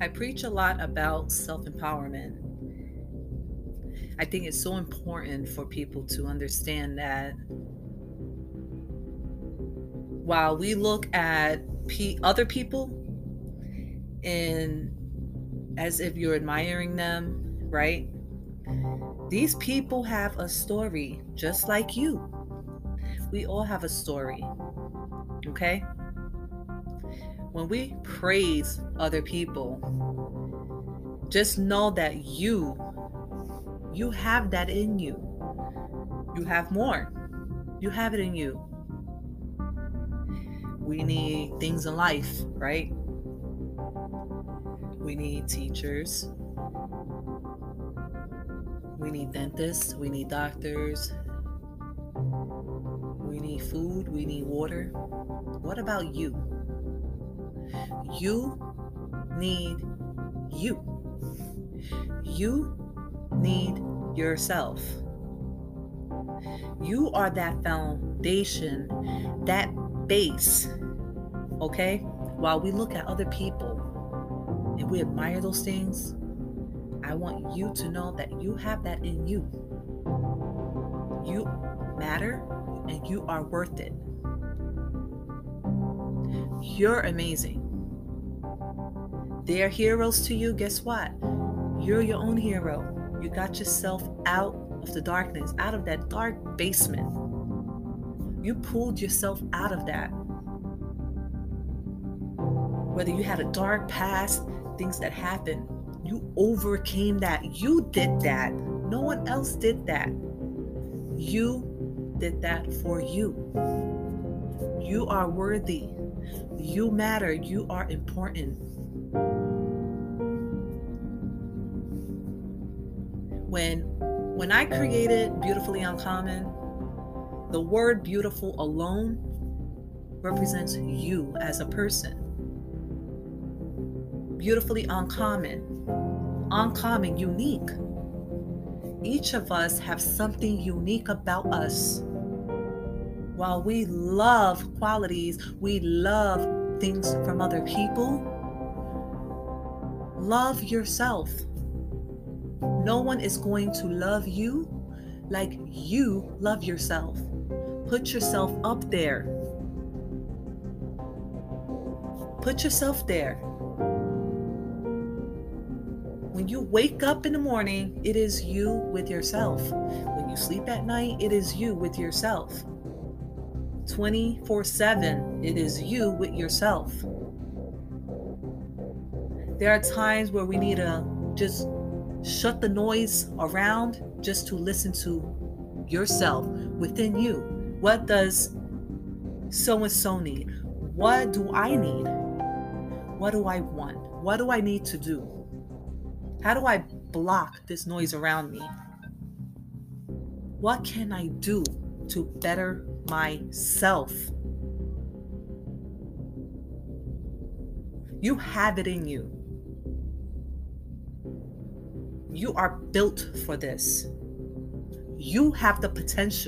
I preach a lot about self empowerment. I think it's so important for people to understand that while we look at other people and as if you're admiring them, right? These people have a story just like you. We all have a story. Okay? When we praise other people, just know that you you have that in you. You have more. You have it in you. We need things in life, right? We need teachers. We need dentists. We need doctors. We need food. We need water. What about you? You need you. You need yourself. You are that foundation, that base. Okay? While we look at other people and we admire those things, I want you to know that you have that in you. You matter and you are worth it. You're amazing. They're heroes to you. Guess what? You're your own hero. You got yourself out of the darkness, out of that dark basement. You pulled yourself out of that. Whether you had a dark past, things that happened, you overcame that. You did that. No one else did that. You did that for you. You are worthy. You matter. You are important. when when I created Beautifully Uncommon, the word beautiful alone represents you as a person. Beautifully uncommon, uncommon, unique. Each of us have something unique about us. While we love qualities, we love things from other people. Love yourself. No one is going to love you like you love yourself. Put yourself up there. Put yourself there. When you wake up in the morning, it is you with yourself. When you sleep at night, it is you with yourself. 24 7, it is you with yourself. There are times where we need to just Shut the noise around just to listen to yourself within you. What does so and so need? What do I need? What do I want? What do I need to do? How do I block this noise around me? What can I do to better myself? You have it in you. You are built for this. You have the potential